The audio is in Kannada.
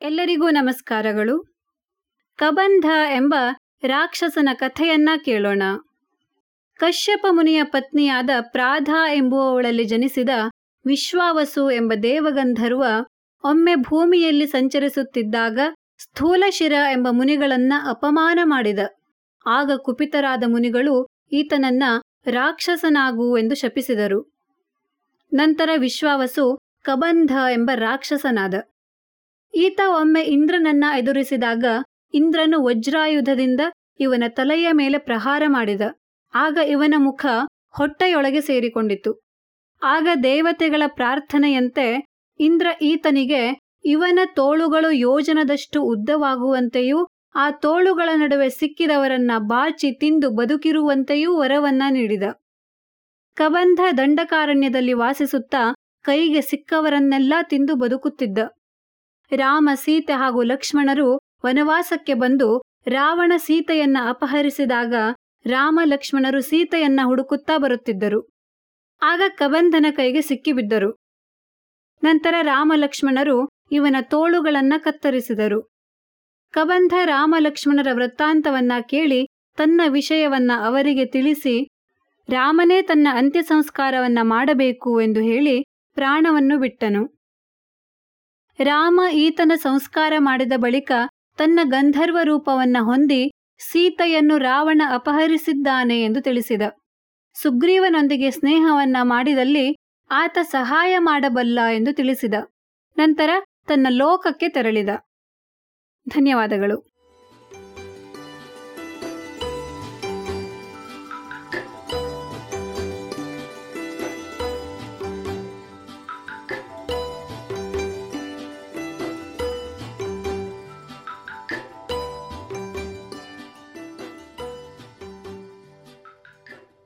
ಎಲ್ಲರಿಗೂ ನಮಸ್ಕಾರಗಳು. ಕಬಂಧ ಎಂಬ ರಾಕ್ಷಸನ ಕಥೆಯನ್ನ ಕೇಳೋಣ. ಕಶ್ಯಪ ಮುನಿಯ ಪತ್ನಿಯಾದ ಪ್ರಾಧ ಎಂಬುವವಳಲ್ಲಿ ಜನಿಸಿದ ವಿಶ್ವಾವಸು ಎಂಬ ದೇವಗಂಧರ್ವ ಒಮ್ಮೆ ಭೂಮಿಯಲ್ಲಿ ಸಂಚರಿಸುತ್ತಿದ್ದಾಗ ಸ್ಥೂಲಶಿರ ಎಂಬ ಮುನಿಗಳನ್ನ ಅಪಮಾನ ಮಾಡಿದ. ಆಗ ಕುಪಿತರಾದ ಮುನಿಗಳು ಈತನನ್ನ ರಾಕ್ಷಸನಾಗು ಎಂದು ಶಪಿಸಿದರು. ನಂತರ ವಿಶ್ವಾವಸು ಕಬಂಧ ಎಂಬ ರಾಕ್ಷಸನಾದ. ಈತ ಒಮ್ಮೆ ಇಂದ್ರನನ್ನ ಎದುರಿಸಿದಾಗ ಇಂದ್ರನು ವಜ್ರಾಯುಧದಿಂದ ಇವನ ತಲೆಯ ಮೇಲೆ ಪ್ರಹಾರ ಮಾಡಿದ. ಆಗ ಇವನ ಮುಖ ಹೊಟ್ಟೆಯೊಳಗೆ ಸೇರಿಕೊಂಡಿತು ಆಗ ದೇವತೆಗಳ ಪ್ರಾರ್ಥನೆಯಂತೆ ಇಂದ್ರ ಈತನಿಗೆ ಇವನ ತೋಳುಗಳು ಯೋಜನದಷ್ಟು ಉದ್ದವಾಗುವಂತೆಯೂ, ಆ ತೋಳುಗಳ ನಡುವೆ ಸಿಕ್ಕಿದವರನ್ನ ಬಾಚಿ ತಿಂದು ಬದುಕಿರುವಂತೆಯೂ ವರವನ್ನ ನೀಡಿದ. ಕಬಂಧ ದಂಡಕಾರಣ್ಯದಲ್ಲಿ ವಾಸಿಸುತ್ತಾ ಕೈಗೆ ಸಿಕ್ಕವರನ್ನೆಲ್ಲ ತಿಂದು ಬದುಕುತ್ತಿದ್ದ. ರಾಮ ಸೀತೆ ಹಾಗೂ ಲಕ್ಷ್ಮಣರು ವನವಾಸಕ್ಕೆ ಬಂದು ರಾವಣ ಸೀತೆಯನ್ನ ಅಪಹರಿಸಿದಾಗ ರಾಮ ಲಕ್ಷ್ಮಣರು ಸೀತೆಯನ್ನ ಹುಡುಕುತ್ತಾ ಬರುತ್ತಿದ್ದರು. ಆಗ ಕಬಂಧನ ಕೈಗೆ ಸಿಕ್ಕಿಬಿದ್ದರು. ನಂತರ ರಾಮ ಲಕ್ಷ್ಮಣರು ಇವನ ತೋಳುಗಳನ್ನ ಕತ್ತರಿಸಿದರು. ಕಬಂಧ ರಾಮ ಲಕ್ಷ್ಮಣರ ವೃತ್ತಾಂತವನ್ನ ಕೇಳಿ ತನ್ನ ವಿಷಯವನ್ನ ಅವರಿಗೆ ತಿಳಿಸಿ, ರಾಮನೇ ತನ್ನ ಅಂತ್ಯ ಸಂಸ್ಕಾರವನ್ನ ಮಾಡಬೇಕು ಎಂದು ಹೇಳಿ ಪ್ರಾಣವನ್ನು ಬಿಟ್ಟನು. ರಾಮ ಈತನ ಸಂಸ್ಕಾರ ಮಾಡಿದ ಬಳಿಕ ತನ್ನ ಗಂಧರ್ವ ರೂಪವನ್ನ ಹೊಂದಿ ಸೀತೆಯನ್ನು ರಾವಣ ಅಪಹರಿಸಿದ್ದಾನೆ ಎಂದು ತಿಳಿಸಿದ. ಸುಗ್ರೀವನೊಂದಿಗೆ ಸ್ನೇಹವನ್ನ ಮಾಡಿದಲ್ಲಿ ಆತ ಸಹಾಯ ಮಾಡಬಲ್ಲ ಎಂದು ತಿಳಿಸಿದ. ನಂತರ ತನ್ನ ಲೋಕಕ್ಕೆ ತೆರಳಿದ. ಧನ್ಯವಾದಗಳು.